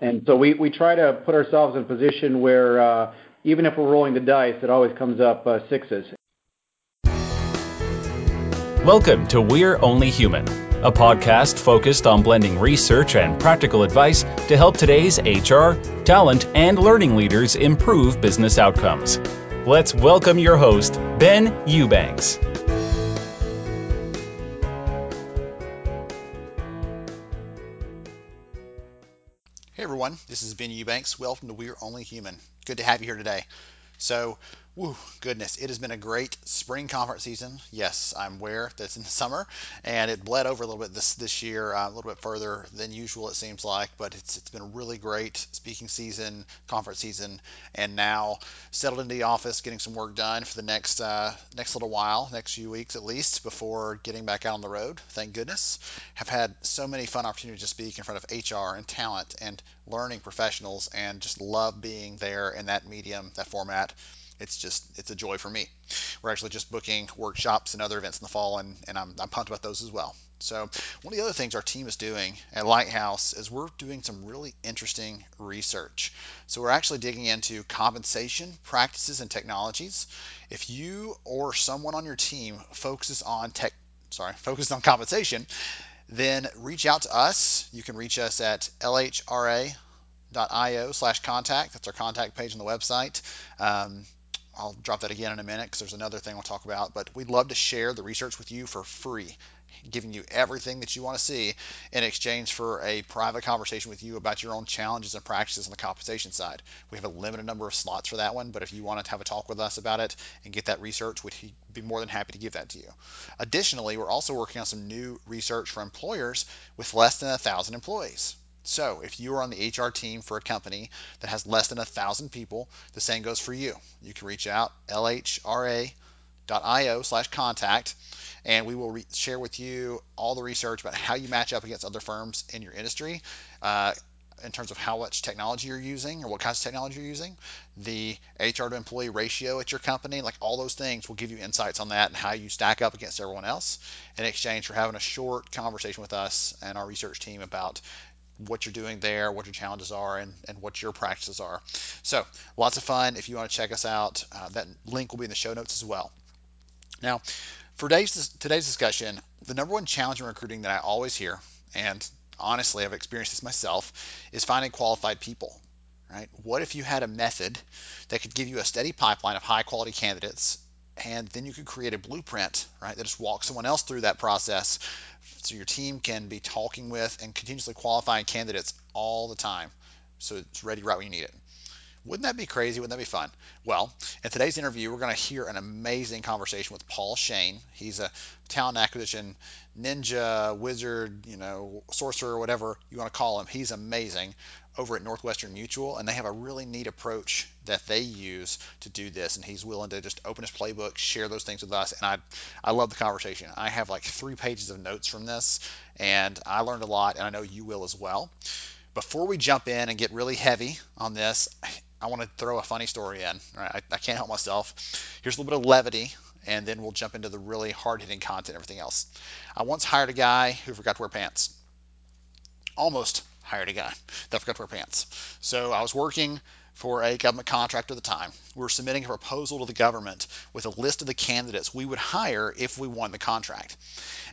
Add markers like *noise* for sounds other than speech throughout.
And so we, try to put ourselves in a position where uh, even if we're rolling the dice, it always comes up uh, sixes. Welcome to We're Only Human, a podcast focused on blending research and practical advice to help today's HR, talent, and learning leaders improve business outcomes. Let's welcome your host, Ben Eubanks. Everyone, this is Ben Eubanks. Welcome to We're Only Human. Good to have you here today. So, whoo, goodness, it has been a great spring conference season. Yes, I'm aware that it's in the summer, and it bled over a little bit this this year, uh, a little bit further than usual, it seems like. But it's it's been a really great speaking season, conference season, and now settled into the office, getting some work done for the next uh, next little while, next few weeks at least, before getting back out on the road. Thank goodness. Have had so many fun opportunities to speak in front of HR and talent and learning professionals, and just love being there in that medium, that format it's just it's a joy for me. We're actually just booking workshops and other events in the fall, and, and I'm, I'm pumped about those as well. So one of the other things our team is doing at Lighthouse is we're doing some really interesting research. So we're actually digging into compensation practices and technologies. If you or someone on your team focuses on tech, sorry, *laughs* focuses on compensation, then reach out to us. You can reach us at lhra.io slash contact. That's our contact page on the website. Um, I'll drop that again in a minute because there's another thing we'll talk about. But we'd love to share the research with you for free, giving you everything that you want to see in exchange for a private conversation with you about your own challenges and practices on the compensation side. We have a limited number of slots for that one, but if you want to have a talk with us about it and get that research, we'd be more than happy to give that to you. Additionally, we're also working on some new research for employers with less than a thousand employees. So if you are on the HR team for a company that has less than a thousand people, the same goes for you. You can reach out lhra.io slash contact and we will re- share with you all the research about how you match up against other firms in your industry uh, in terms of how much technology you're using or what kinds of technology you're using, the HR to employee ratio at your company, like all those things will give you insights on that and how you stack up against everyone else in exchange for having a short conversation with us and our research team about what you're doing there, what your challenges are, and, and what your practices are. So, lots of fun. If you want to check us out, uh, that link will be in the show notes as well. Now, for today's, today's discussion, the number one challenge in recruiting that I always hear, and honestly, I've experienced this myself, is finding qualified people. Right? What if you had a method that could give you a steady pipeline of high quality candidates and then you could create a blueprint, right, that just walks someone else through that process so your team can be talking with and continuously qualifying candidates all the time so it's ready right when you need it. Wouldn't that be crazy? Wouldn't that be fun? Well, in today's interview, we're going to hear an amazing conversation with Paul Shane. He's a talent acquisition ninja, wizard, you know, sorcerer, whatever you want to call him. He's amazing over at Northwestern Mutual, and they have a really neat approach that they use to do this. And he's willing to just open his playbook, share those things with us. And I, I love the conversation. I have like three pages of notes from this, and I learned a lot, and I know you will as well. Before we jump in and get really heavy on this, I want to throw a funny story in. Right? I, I can't help myself. Here's a little bit of levity, and then we'll jump into the really hard hitting content, everything else. I once hired a guy who forgot to wear pants. Almost hired a guy that *laughs* forgot to wear pants. So I was working for a government contractor at the time. We were submitting a proposal to the government with a list of the candidates we would hire if we won the contract.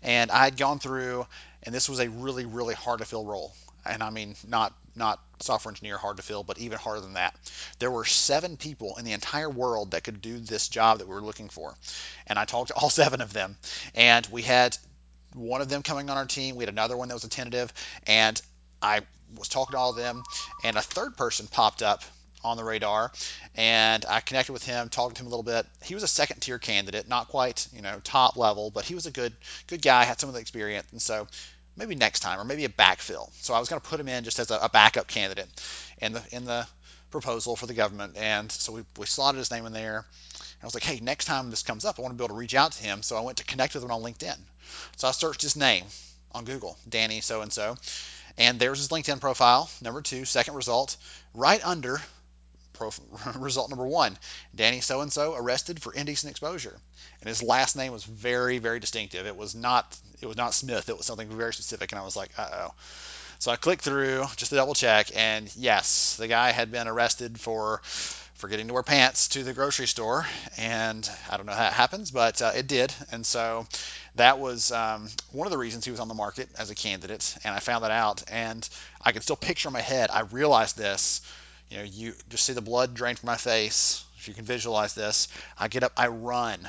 And I had gone through, and this was a really, really hard to fill role and I mean not not software engineer hard to fill, but even harder than that. There were seven people in the entire world that could do this job that we were looking for, and I talked to all *laughs* seven of them, and we had one of them coming on our team. We had another one that was a tentative, and I was talking to all of them, and a third person popped up on the radar and I connected with him, talked to him a little bit. He was a second tier candidate, not quite, you know, top level, but he was a good good guy, had some of the experience. And so maybe next time or maybe a backfill. So I was going to put him in just as a, a, backup candidate in the in the proposal for the government. And so we, we slotted his name in there. I was like, hey, next time this comes up, I want to be able to reach out to him. So I went to connect with him on LinkedIn. So I searched his name on Google, Danny so and so. And there's his LinkedIn profile, number two, second result, right under *laughs* result number one Danny so and so arrested for indecent exposure. And his last name was very, very distinctive. It was not it was not Smith, it was something very specific. And I was like, uh oh. So I clicked through just to double check, and yes, the guy had been arrested for forgetting to wear pants to the grocery store, and I don't know how it happens, but uh, it did, and so that was um, one of the reasons he was on the market as a candidate, and I found that out, and I can still picture in my head. I realized this. You know, you just see the blood drain from my face. If you can visualize this, I get up, I run.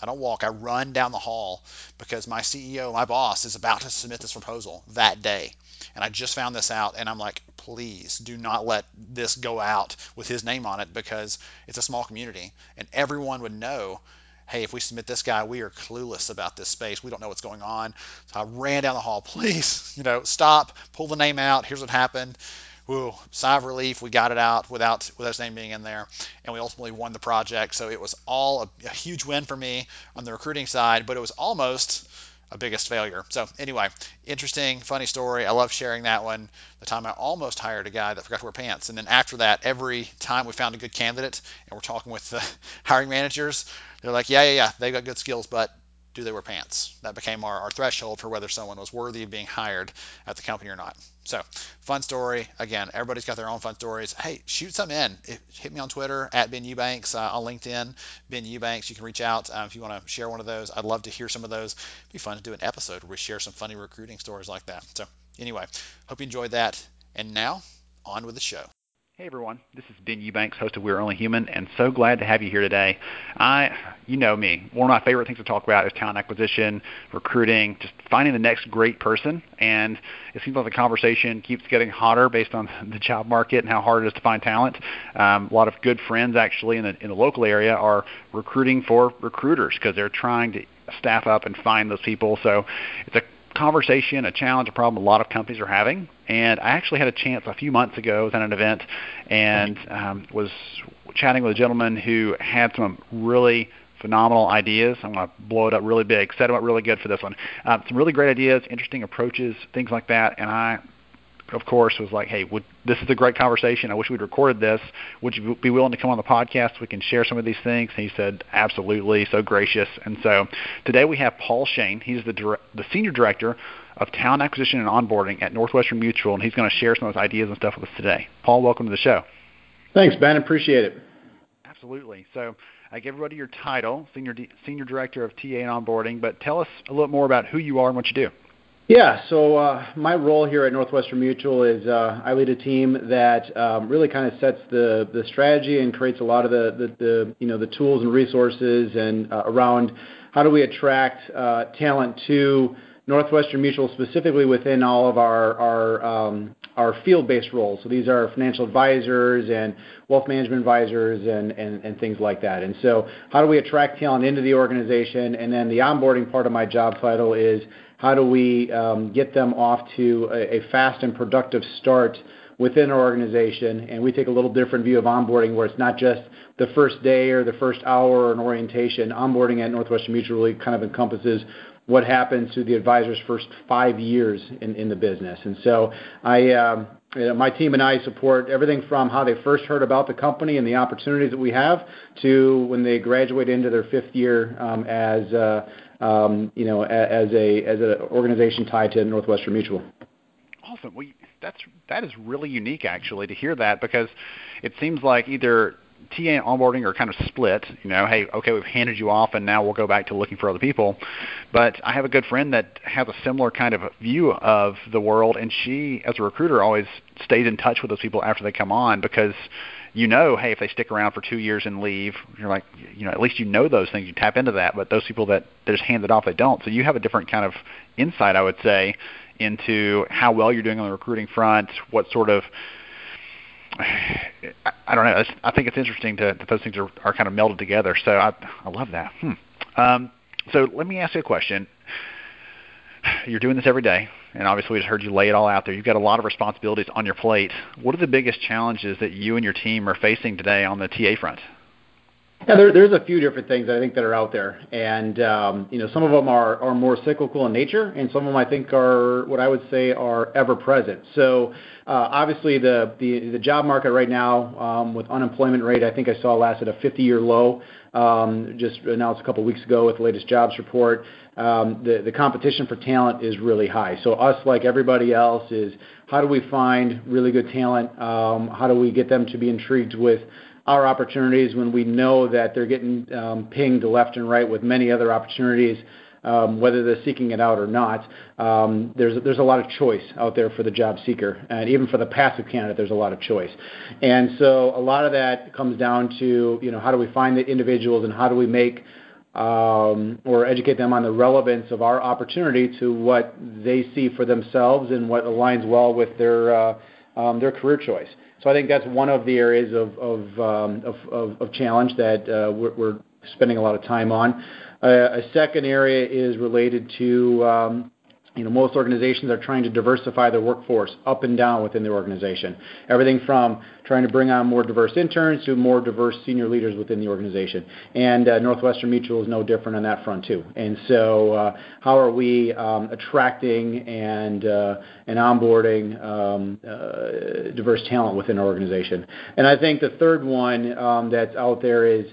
I don't walk, I run down the hall because my CEO, my boss, is about to submit this proposal that day. And I just found this out, and I'm like, please do not let this go out with his name on it because it's a small community, and everyone would know hey, if we submit this guy, we are clueless about this space. We don't know what's going on. So I ran down the hall, please, *laughs* you know, stop, pull the name out. Here's what happened. Woo, sigh of relief. We got it out without without his name being in there, and we ultimately won the project. So it was all a, a huge win for me on the recruiting side, but it was almost a biggest failure. So anyway, interesting, funny story. I love sharing that one. The time I almost hired a guy that forgot to wear pants, and then after that, every time we found a good candidate, and we're talking with the *laughs* hiring managers, they're like, yeah, yeah, yeah, they've got good skills, but do they wear pants? That became our, our threshold for whether someone was worthy of being hired at the company or not. So, fun story. Again, everybody's got their own fun stories. Hey, shoot some in. Hit me on Twitter at Ben Eubanks, uh, on LinkedIn, Ben Eubanks. You can reach out um, if you want to share one of those. I'd love to hear some of those. It'd be fun to do an episode where we share some funny recruiting stories like that. So, anyway, hope you enjoyed that. And now, on with the show. Hey everyone, this is Ben Eubanks, host of We're Only Human, and so glad to have you here today. I, you know me, one of my favorite things to talk about is talent acquisition, recruiting, just finding the next great person. And it seems like the conversation keeps getting hotter based on *laughs* the job market and how hard it is to find talent. Um, a lot of good friends actually in the in the local area are recruiting for recruiters because they're trying to staff up and find those people. So it's a conversation, a challenge, a problem a lot of companies are having. And I actually had a chance a few months ago, I was at an event, and um, was chatting with a gentleman who had some really phenomenal ideas. I'm going to blow it up really big, set him up really good for this one. Um, some really great ideas, interesting approaches, things like that. And I of course, was like, "Hey, would, this is a great conversation. I wish we'd recorded this. Would you be willing to come on the podcast? We can share some of these things." And he said, "Absolutely." So gracious. And so today we have Paul Shane. He's the dire- the senior director of talent acquisition and onboarding at Northwestern Mutual, and he's going to share some of those ideas and stuff with us today. Paul, welcome to the show. Thanks, Ben. Appreciate it. Absolutely. So I give everybody your title, senior D- senior director of TA and onboarding, but tell us a little more about who you are and what you do. Yeah, so uh, my role here at Northwestern Mutual is uh, I lead a team that um, really kind of sets the the strategy and creates a lot of the you know the tools and resources and uh, around how do we attract talent to Northwestern Mutual specifically within all of um, our field-based roles. So these are financial advisors and wealth management advisors and things like that. And so how do we attract talent into the organization? And then the onboarding part of my job title is how do we um, get them off to a, fast and productive start within our organization? And we take a little different view of onboarding where it's not just the first day or the first hour or an orientation. Onboarding at Northwestern Mutual really kind of encompasses what happens to the advisor's first five years in, the business. And so um, my team and I support everything from how they first heard about the company and the opportunities that we have to when they graduate into their fifth year um, as uh, Um, you know, as a as an organization tied to Northwestern Mutual. Awesome. Well, that's that is really unique actually to hear that because it seems like either TA onboarding are kind of split. You know, hey, okay, we've handed you off, and now we'll go back to looking for other people. But I have a good friend that has a similar kind of view of the world, and she, as a recruiter, always stays in touch with those people after they come on because you know, hey, if they stick around for two years and leave, you're like, you know, at least you know those things. You tap into that. But those people that they just hand it off, they don't. So you have a different kind of insight, I would say, into how well you're doing on the recruiting front, what sort of *sighs* I don't know. I think it's interesting to, that those things are, are kind of melded together. So I, I love that. Hmm. Um, so let me ask you a question. *sighs* You're doing this every day, and obviously we just heard you lay it all out there. You've got a lot of responsibilities on your plate. What are the biggest challenges that you and your team are facing today on the TA front? Yeah, there's a few different things I think that are out there, and um, you know some of them are, more cyclical in nature, and some of them I think are what I would say are ever present. So uh, obviously the, job market right now um, with unemployment rate I think I saw last at a 50-year low, um, just announced a couple weeks ago with the latest jobs report. The competition for talent is really high. So us like everybody else is how do we find really good talent? How do we get them to be intrigued with our opportunities when we know that they're getting um, pinged left and right with many other opportunities, um, whether they're seeking it out or not. Um, there's a lot of choice out there for the job seeker, and even for the passive candidate, there's a lot of choice. And so a lot of that comes down to you know how do we find the individuals and how do we make or educate them on the relevance of our opportunity to what they see for themselves and what aligns well with their uh, their career choice. So I think that's one of the areas of of um, challenge that uh, we're, we're, spending a lot of time on. Uh, a second area is related to um, you know, most organizations are trying to diversify their workforce up and down within their organization. Everything from trying to bring on more diverse interns to more diverse senior leaders within the organization. And uh, Northwestern Mutual is no different on that front too. And so, uh, how are we um, attracting and uh, and onboarding um, uh, diverse talent within our organization? And I think the third one um, that's out there is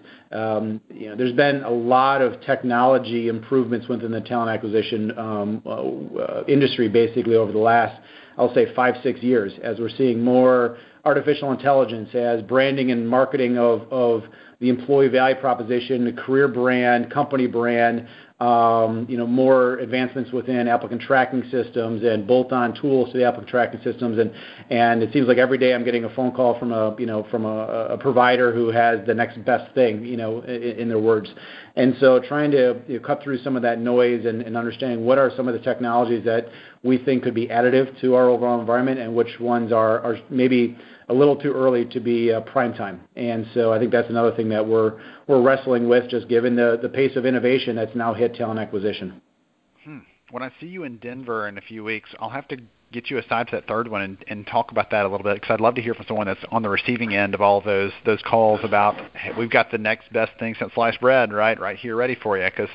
you know, there's been a lot of technology improvements within the talent acquisition um, uh, uh, industry basically over the last, I'll say, five, six years, as we're seeing more artificial intelligence, as branding and marketing of, the employee value proposition, the career brand, company brand, um, Um, you know, more advancements within applicant tracking systems and bolt-on tools to the applicant tracking systems. And, and it seems like every day I'm getting a phone call from a, you know, from a, provider who has the next best thing, you know, in their words. And so trying to you know, cut through some of that noise and, and understanding what are some of the technologies that we think could be additive to our overall environment and which ones are, maybe a little too early to be uh, prime time. And so I think that's another thing that we're we're wrestling with, just given the the pace of innovation that's now hit talent acquisition. Hmm. When I see you in Denver in a few weeks, I'll have to get you aside to that third one and, and talk about that a little bit because I'd love to hear from someone that's on the receiving end of all those those calls about hey, we've got the next best thing since sliced bread right right here ready for you because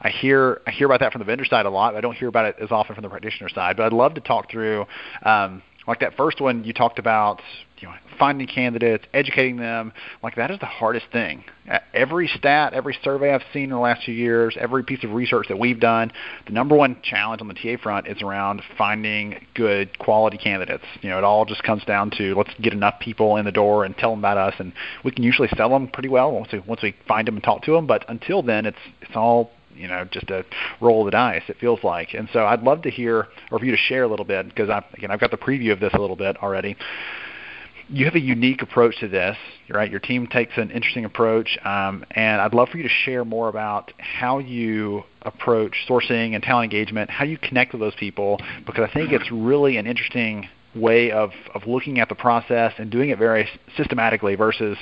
I hear I hear about that from the vendor side a lot. I don't hear about it as often from the practitioner side, but I'd love to talk through um, like that first one you talked about you know, finding candidates, educating them, like that is the hardest thing. Every stat, every survey I've seen in the last few years, every piece of research that we've done, the number one challenge on the TA front is around finding good quality candidates. You know, it all just comes down to let's get enough people in the door and tell them about us, and we can usually sell them pretty well once we once we find them and talk to them. But until then, it's it's all you know just a roll of the dice it feels like and so i'd love to hear or for you to share a little bit because i again i've got the preview of this a little bit already you have a unique approach to this, right? Your team takes an interesting approach, um, and I'd love for you to share more about how you approach sourcing and talent engagement, how you connect with those people, because I think it's really an interesting way of, of looking at the process and doing it very systematically versus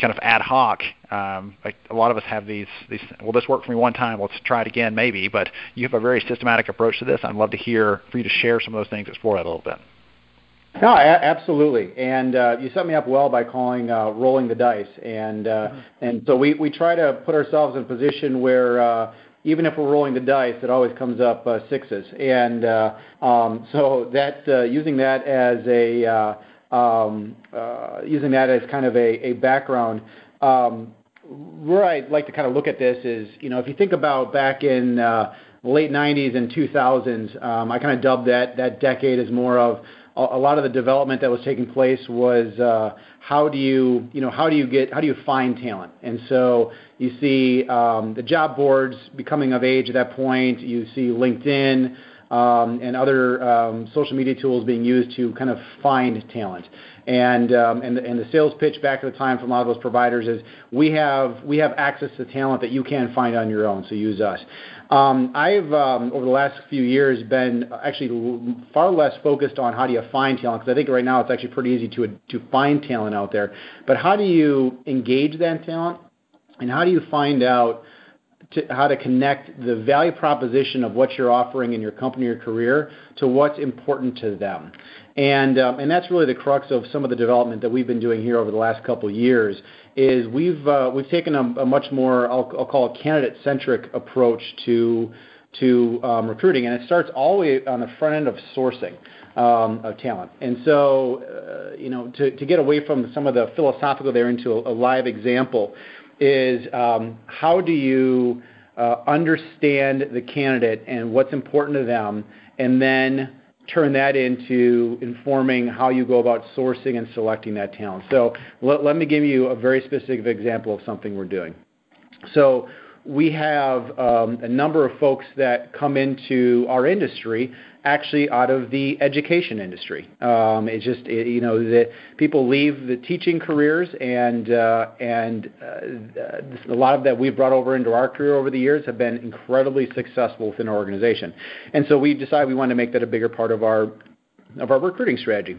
kind of ad hoc. Um, like a lot of us have these, these, well, this worked for me one time, let's try it again maybe, but you have a very systematic approach to this. I'd love to hear for you to share some of those things, explore that a little bit. No, absolutely. And uh, you set me up well by calling uh, rolling the dice. And uh, mm-hmm. and so we, we try to put ourselves in a position where uh, even if we're rolling the dice, it always comes up uh, sixes. And uh, um, so that uh, using that as a uh, um, uh, using that as kind of a, a background. Um, where I'd like to kind of look at this is, you know, if you think about back in uh, late 90s and 2000s, um, I kind of dubbed that that decade as more of a lot of the development that was taking place was how do you find talent? And so you see um, the job boards becoming of age at that point. You see linkedin um, and other um, social media tools being used to kind of find talent. And the, sales pitch back at the time from a lot of those providers is we have access to talent that you can't find on your own so use us I've um, over the last few years been actually far less focused on how do you find talent because I think right now it's actually pretty easy to find talent out there. But how do you engage that talent, and how do you find out how to connect the value proposition of what you're offering in your company or career to what's important to them. And um, and that's really the crux of some of the development that we've been doing here over the last couple years. Is we've uh, we've taken a, much more I'll, call it candidate centric approach to to um, recruiting, and it starts all the way on the front end of sourcing um, of talent. And so, uh, you know, to, get away from some of the philosophical there into a, a live example, is um, how do you uh, understand the candidate and what's important to them, and then turn that into informing how you go about sourcing and selecting that talent. So let, me give you a very specific example of something we're doing. So we have um, a number of folks that come into our industry actually out of the education industry. Um, it's just it, you know the people leave the teaching careers, and uh, and uh, a lot of that we've brought over into our career over the years have been incredibly successful within our organization. And so we decided we wanted to make that a bigger part of our of our recruiting strategy.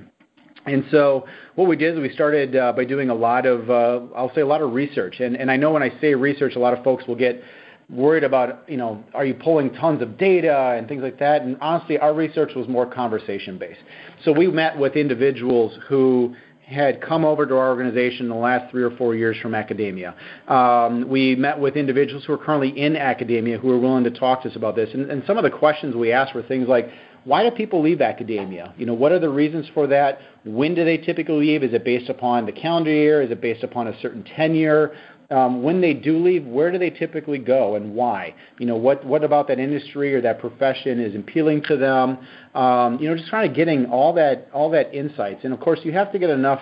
And so what we did is we started uh, by doing a lot of, uh, I'll say a lot of research. And, and I know when I say research, a lot of folks will get worried about, you know, are you pulling tons of data and things like that? And honestly, our research was more conversation based. So we met with individuals who had come over to our organization in the last three or four years from academia. Um, we met with individuals who are currently in academia who are willing to talk to us about this. And some of the questions we asked were things like, why do people leave academia? You know, what are the reasons for that? When do they typically leave? Is it based upon the calendar year? Is it based upon a certain tenure? Um, when they do leave, where do they typically go and why? You know, what what about that industry or that profession is appealing to them? Um, you know, just kind of getting all that all that insights. And of course, you have to get enough.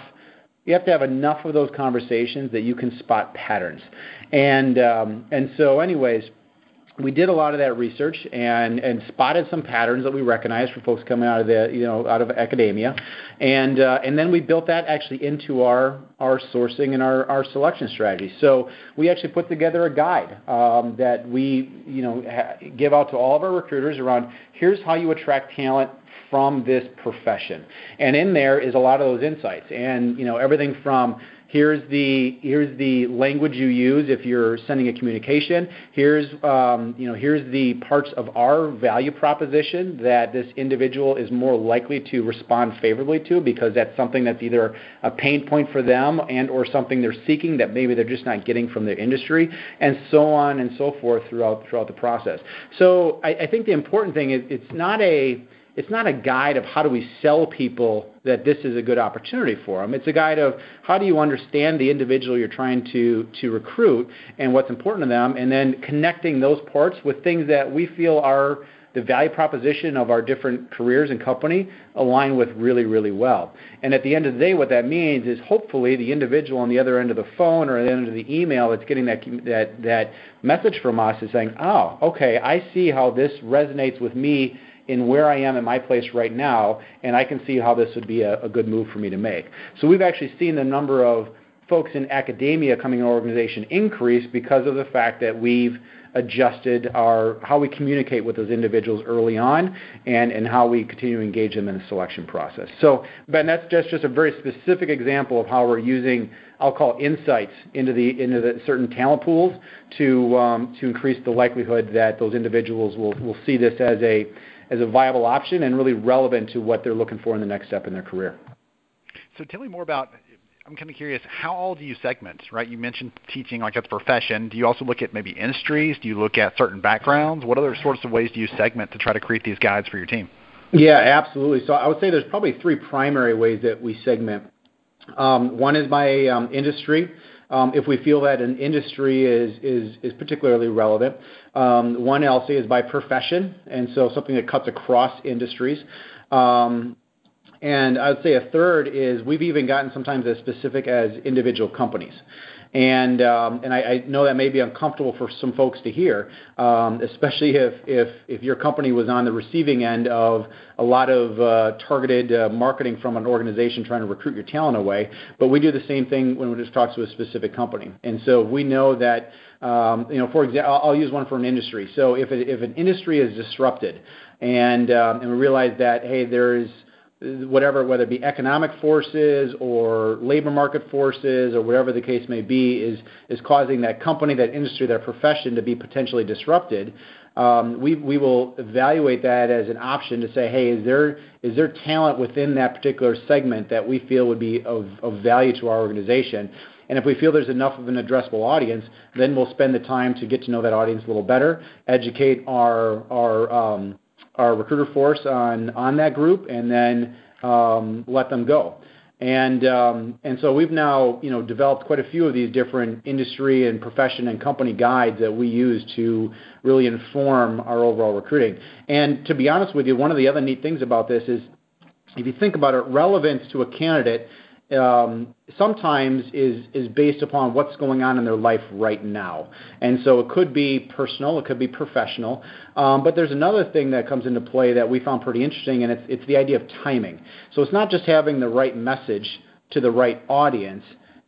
You have to have enough of those conversations that you can spot patterns. And um, and so, anyways we did a lot of that research and, and spotted some patterns that we recognized for folks coming out of the you know out of academia, and uh, and then we built that actually into our our sourcing and our, our selection strategy. So we actually put together a guide um, that we you know ha- give out to all of our recruiters around here's how you attract talent from this profession, and in there is a lot of those insights. And you know everything from Here's the here's the language you use if you're sending a communication. Here's um, you know here's the parts of our value proposition that this individual is more likely to respond favorably to because that's something that's either a pain point for them and or something they're seeking that maybe they're just not getting from their industry, and so on and so forth throughout throughout the process. So I, I think the important thing is it's not a it's not a guide of how do we sell people that this is a good opportunity for them. It's a guide of how do you understand the individual you're trying to to recruit and what's important to them, and then connecting those parts with things that we feel are the value proposition of our different careers and company align with really, really well. And at the end of the day, what that means is hopefully the individual on the other end of the phone or the end of the email that's getting that that that message from us is saying, "Oh, okay, I see how this resonates with me." In where I am in my place right now, and I can see how this would be a, a good move for me to make. So we've actually seen the number of folks in academia coming in our organization increase because of the fact that we've adjusted our how we communicate with those individuals early on and, and how we continue to engage them in the selection process. So Ben, that's just, just a very specific example of how we're using I'll call insights into the into the certain talent pools to um, to increase the likelihood that those individuals will, will see this as a as a viable option and really relevant to what they're looking for in the next step in their career. So tell me more about I'm kind of curious, how all do you segment, right? You mentioned teaching like as a profession. Do you also look at maybe industries? Do you look at certain backgrounds? What other sorts of ways do you segment to try to create these guides for your team? Yeah, absolutely. So I would say there's probably three primary ways that we segment. Um, one is by um, industry if we feel that an industry is, particularly relevant. Um, one I'll is by profession, and so something that cuts across industries. Um, and I would say a third is we've even gotten sometimes as specific as individual companies. And um, and I, know that may be uncomfortable for some folks to hear, um, especially if, your company was on the receiving end of a lot of uh, targeted uh, marketing from an organization trying to recruit your talent away. But we do the same thing when we just talk to a specific company. And so we know that um, you know, for example, I'll, use one for an industry. So if if an industry is disrupted, and and we realize that hey, there's whatever, whether it be economic forces or labor market forces or whatever the case may be, is causing that company, that industry, that profession to be potentially disrupted. Um, we will evaluate that as an option to say, hey, is there talent within that particular segment that we feel would be of, value to our organization? And if we feel there's enough of an addressable audience, then we'll spend the time to get to know that audience a little better, educate our our our recruiter force on that group, and then um, let them go. And um, and so we've now you know developed quite a few of these different industry and profession and company guides that we use to really inform our overall recruiting. And to be honest with you, one of the other neat things about this is if you think about it, relevance to a candidate sometimes is is based upon what's going on in their life right now, and so it could be personal, it could be professional, um, but there's another thing that comes into play that we found pretty interesting, and it's it's the idea of timing. So it's not just having the right message to the right audience.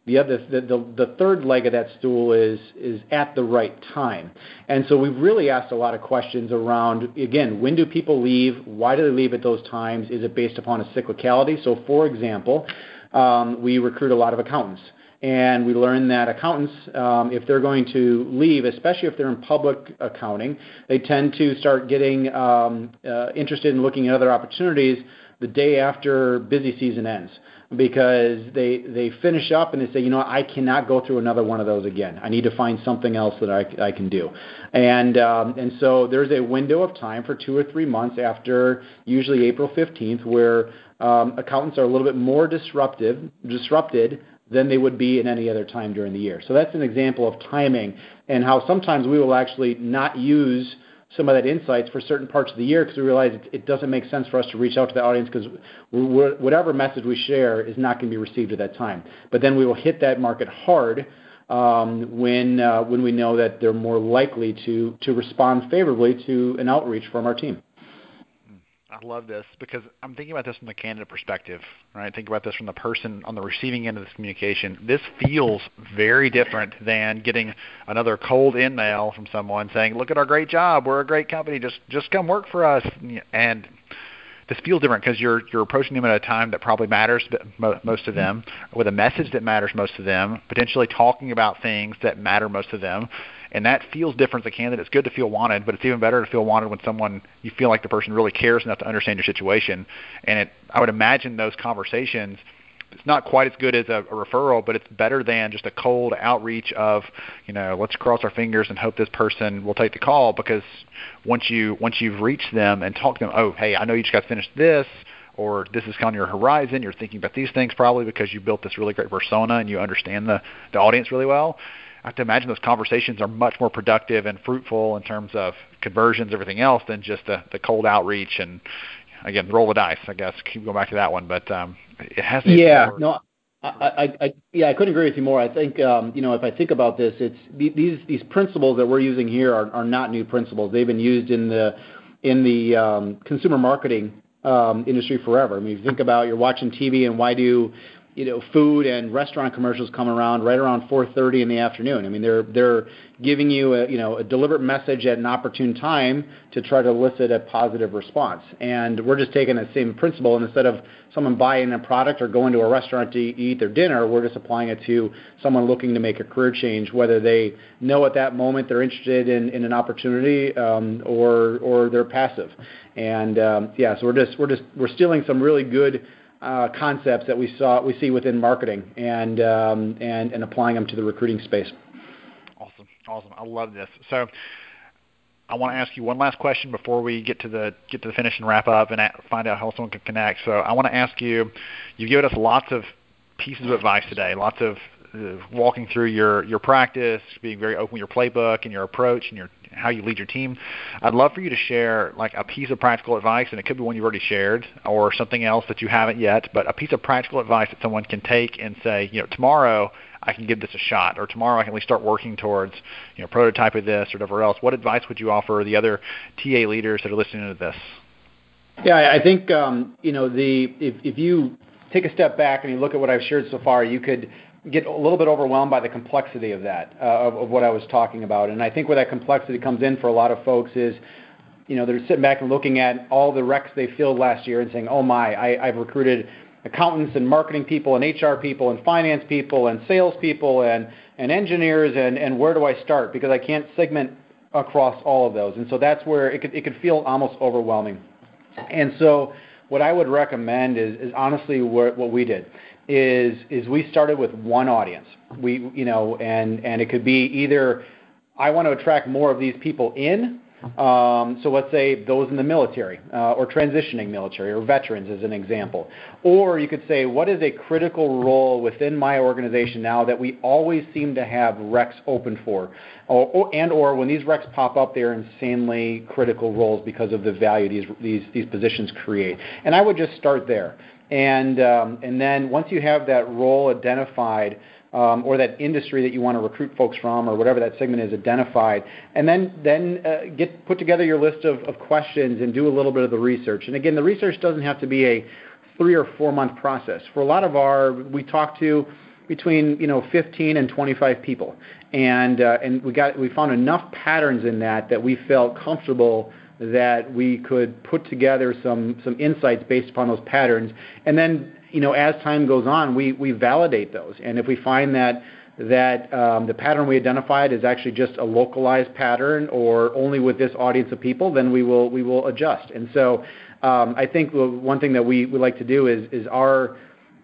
The other, the, the, the third leg of that stool is is at the right time, and so we've really asked a lot of questions around again, when do people leave? Why do they leave at those times? Is it based upon a cyclicality? So, for example, um, we recruit a lot of accountants. And we learn that accountants, um, if they're going to leave, especially if they're in public accounting, they tend to start getting um, uh, interested in looking at other opportunities the day after busy season ends because they they finish up and they say, you know, I cannot go through another one of those again. I need to find something else that I, I can do, and um, and so there's a window of time for two or three months after usually April 15th where accountants are a little bit more disruptive, disrupted than they would be in any other time during the year. So that's an example of timing and how sometimes we will actually not use some of that insights for certain parts of the year because we realize it, doesn't make sense for us to reach out to the audience because whatever message we share is not going to be received at that time. But then we will hit that market hard um, when uh, when we know that they're more likely to to respond favorably to an outreach from our team. I love this because I'm thinking about this from the candidate perspective, right? Think about this from the person on the receiving end of this communication. This feels very different than getting another cold email from someone saying, "Look at our great job. We're a great company. Just just come work for us." And this feels different because you're you're approaching them at a time that probably matters most to them, with a message that matters most to them, potentially talking about things that matter most to them, and that feels different as a candidate. It's good to feel wanted, but it's even better to feel wanted when someone you feel like the person really cares enough to understand your situation. And it, I would imagine those conversations. It's not quite as good as a, a referral, but it's better than just a cold outreach of, you know, let's cross our fingers and hope this person will take the call. Because once you once you've reached them and talked to them, oh, hey, I know you just got finished this or this is on your horizon. You're thinking about these things probably because you built this really great persona and you understand the, the audience really well. I have to imagine those conversations are much more productive and fruitful in terms of conversions, everything else, than just the, the cold outreach and again roll the dice. I guess keep going back to that one, but um, it has. Yeah, no, I, I, I, yeah, I couldn't agree with you more. I think, um, you know, if I think about this, it's these these principles that we're using here are, are not new principles. They've been used in the in the um, consumer marketing um, industry forever. I mean, if you think about you're watching TV and why do you know food and restaurant commercials come around right around 4:30 in the afternoon. I mean they're they're giving you a you know a deliberate message at an opportune time to try to elicit a positive response. And we're just taking the same principle and instead of someone buying a product or going to a restaurant to eat their dinner, we're just applying it to someone looking to make a career change, whether they know at that moment they're interested in, in an opportunity um, or or they're passive. And um, yeah, so we're just we're just we're stealing some really good concepts that we saw we see within marketing and um, and applying them to the recruiting space. Awesome, awesome. I love this. So. I want to ask you one last question before we get to the get to the finish and wrap up and find out how someone can connect. So I want to ask you, you've given us lots of pieces of advice today, lots of uh, walking through your your practice, being very open with your playbook and your approach and your how you lead your team. I'd love for you to share like a piece of practical advice, and it could be one you've already shared or something else that you haven't yet, but a piece of practical advice that someone can take and say, you know, tomorrow I can give this a shot, or tomorrow I can at least start working towards, you know, prototype of this or whatever else. What advice would you offer the other TA leaders that are listening to this? Yeah, I think um, you know the if if you take a step back and you look at what I've shared so far, you could get a little bit overwhelmed by the complexity of that, uh, of, what I was talking about. And I think where that complexity comes in for a lot of folks is you know, they're sitting back and looking at all the recs they filled last year and saying, "Oh my, I've recruited accountants and marketing people and HR people and finance people and sales people and and engineers and where do I start because I can't segment across all of those." And so that's where it could it could feel almost overwhelming. And so what I would recommend is, honestly what we did is we started with one audience. We you know and it could be either I want to attract more of these people in um, so let's say those in the military uh, or transitioning military or veterans as an example. Or you could say, what is a critical role within my organization now that we always seem to have recs open for? Or, or, and or when these recs pop up, they're insanely critical roles because of the value these positions create. And I would just start there. And, um, and then once you have that role identified, um, or that industry that you want to recruit folks from or whatever that segment is identified and then then uh, get put together your list of, of questions and do a little bit of the research. And again the research doesn't have to be a three or four month process. For a lot of our we talk to between you know 15 and 25 people. And uh, and we got we found enough patterns in that that we felt comfortable that we could put together some some insights based upon those patterns and then you know, as time goes on, we, we validate those. And if we find that that um, the pattern we identified is actually just a localized pattern or only with this audience of people, then we will we will adjust. And so um, I think one thing that we, we like to do is is our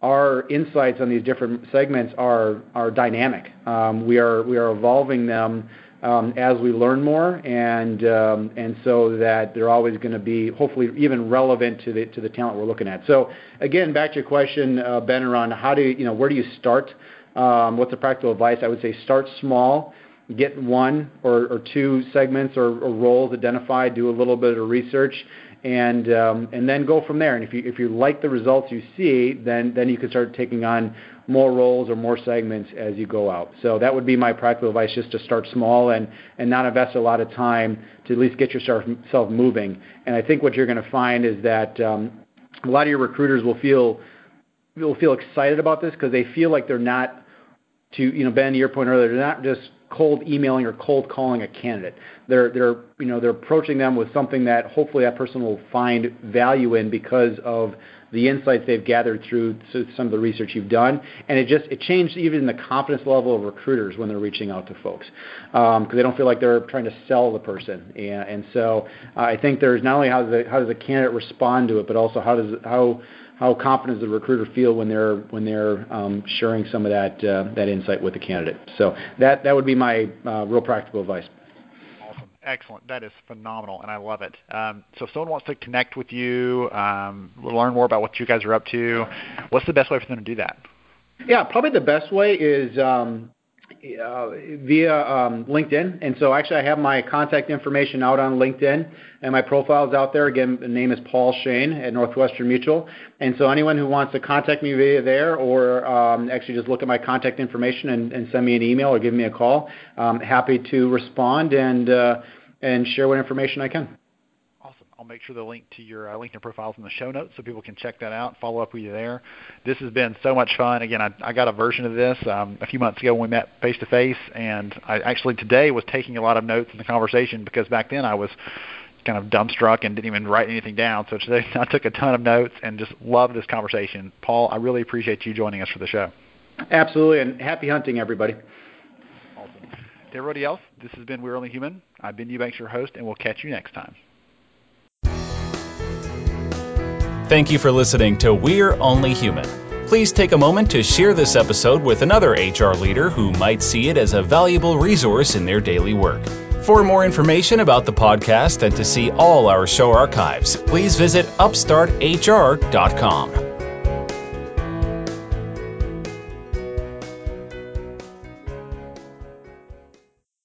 our insights on these different segments are are dynamic. Um, we are we are evolving them as we learn more, and um, so that they're always going to be hopefully even relevant to the talent we're looking at. So again, back to your question, uh, Ben, around how do you, you know where do you start? Um, what's the practical advice? I would say start small, get one or, two segments or, roles identified, do a little bit of research, and um, then go from there. And if you like the results you see, then you can start taking on more roles or more segments as you go out. So that would be my practical advice: just to start small and not invest a lot of time to at least get yourself moving. And I think what you're going to find is that um, a lot of your recruiters will feel will feel excited about this because they feel like they're not to you know Ben to your point earlier, they're not just cold emailing or cold calling a candidate. They're they're you know they're approaching them with something that hopefully that person will find value in because of the insights they've gathered through some of the research you've done, and it just it changed even the confidence level of recruiters when they're reaching out to folks because um, they don't feel like they're trying to sell the person, and, and so uh, I think there's not only how does the, how does the candidate respond to it, but also how does how how confident does the recruiter feel when they're when they're um, sharing some of that uh, that insight with the candidate. So that that would be my uh, real practical advice. Excellent. That is phenomenal, and I love it. Um, so if someone wants to connect with you, um, learn more about what you guys are up to, what's the best way for them to do that? Yeah, probably the best way is um, via um, LinkedIn. And so actually, I have my contact information out on LinkedIn, and my profile is out there. Again, the name is Paul Shane at Northwestern Mutual. And so anyone who wants to contact me via there, or um, actually just look at my contact information and, and, send me an email or give me a call, I'm happy to respond and uh, and share what information I can. Make sure the link to your uh, LinkedIn profile is in the show notes so people can check that out, and follow up with you there. This has been so much fun. Again, I, I got a version of this um, a few months ago when we met face to face, and I actually today was taking a lot of notes in the conversation because back then I was kind of dumbstruck and didn't even write anything down. So today *laughs* I took a ton of notes and just love this conversation. Paul, I really appreciate you joining us for the show. Absolutely, and happy hunting, everybody. Awesome. To everybody else, this has been We're Only Human. I'm Ben Eubanks, your host, and we'll catch you next time. Thank you for listening to We're Only Human. Please take a moment to share this episode with another HR leader who might see it as a valuable resource in their daily work. For more information about the podcast and to see all our show archives, please visit upstarthr.com.